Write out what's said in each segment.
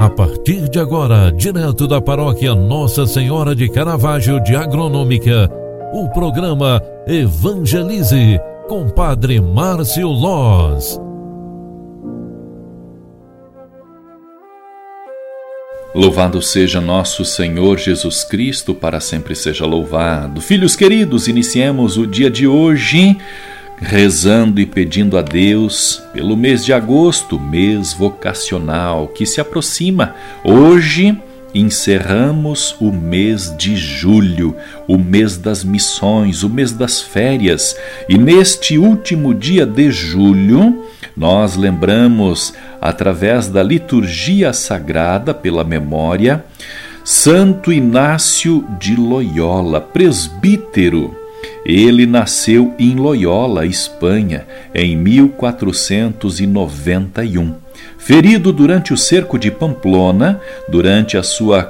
A partir de agora, direto da paróquia Nossa Senhora de Caravaggio de Agronômica, o programa Evangelize com Padre Márcio Loz. Louvado seja nosso Senhor Jesus Cristo, para sempre seja louvado. Filhos queridos, iniciemos o dia de hoje rezando e pedindo a Deus pelo mês de agosto, mês vocacional que se aproxima. Hoje encerramos o mês de julho, o mês das missões, o mês das férias, e neste último dia de julho, nós lembramos, através da liturgia sagrada pela memória, Santo Inácio de Loyola, presbítero ele nasceu em Loyola, Espanha, em 1491. Ferido durante o cerco de Pamplona, durante a sua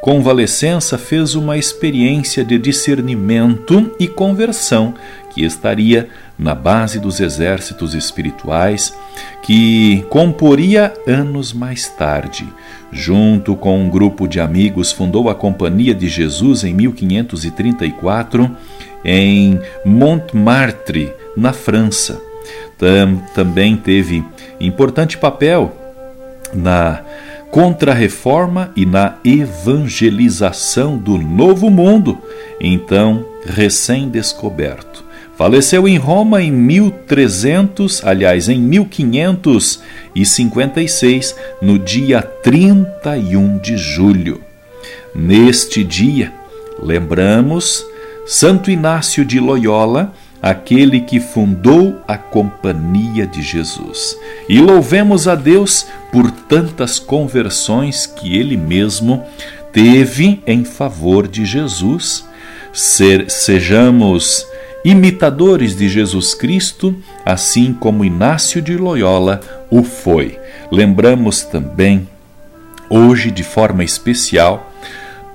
convalescença, fez uma experiência de discernimento e conversão que estaria na base dos exércitos espirituais que comporia anos mais tarde. Junto com um grupo de amigos, fundou a Companhia de Jesus em 1534 em Montmartre, na França. Tam, também teve importante papel na contra-reforma e na evangelização do Novo Mundo, então recém-descoberto. Faleceu em Roma em 1300, aliás, em 1556, no dia 31 de julho. Neste dia, lembramos Santo Inácio de Loyola, aquele que fundou a Companhia de Jesus. E louvemos a Deus por tantas conversões que ele mesmo teve em favor de Jesus. Ser, sejamos imitadores de Jesus Cristo, assim como Inácio de Loyola o foi. Lembramos também, hoje de forma especial,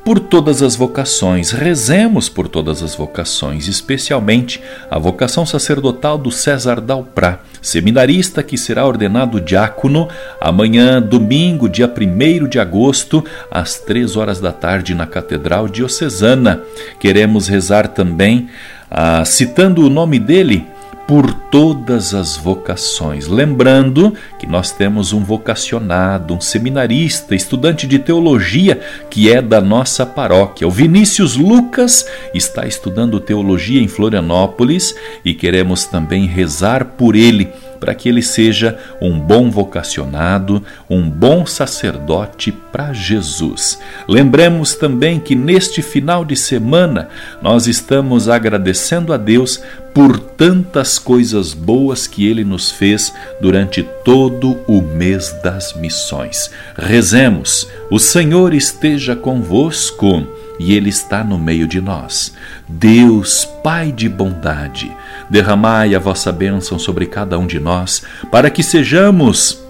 por todas as vocações. Rezemos por todas as vocações, especialmente a vocação sacerdotal do César Dalprá, seminarista que será ordenado diácono amanhã, domingo, dia 1 de agosto, às três horas da tarde, na Catedral Diocesana. Queremos rezar também, ah, citando o nome dele, por todas as vocações. Lembrando que nós temos um vocacionado, um seminarista, estudante de teologia que é da nossa paróquia. O Vinícius Lucas está estudando teologia em Florianópolis e queremos também rezar por ele para que ele seja um bom vocacionado, um bom sacerdote para Jesus. Lembremos também que neste final de semana nós estamos agradecendo a Deus por tantas coisas boas que ele nos fez durante todo o mês das missões. Rezemos, o Senhor esteja convosco e Ele está no meio de nós. Deus, Pai de bondade, derramai a vossa bênção sobre cada um de nós, para que sejamos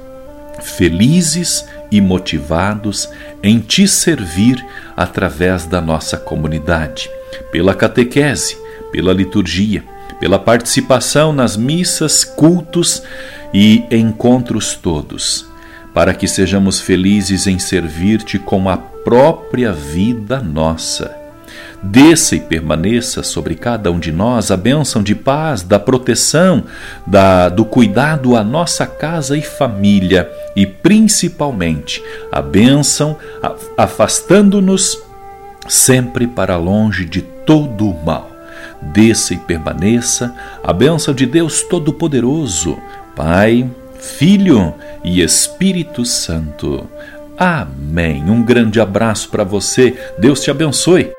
felizes e motivados em te servir através da nossa comunidade, pela catequese, pela liturgia, pela participação nas missas, cultos e encontros todos, para que sejamos felizes em servir-te com a própria vida nossa. Desça e permaneça sobre cada um de nós a bênção de paz, da proteção, da, do cuidado à nossa casa e família e principalmente a bênção afastando-nos sempre para longe de todo o mal. Desça e permaneça a bênção de Deus Todo-Poderoso, Pai, Filho e Espírito Santo. Amém. Um grande abraço para você. Deus te abençoe.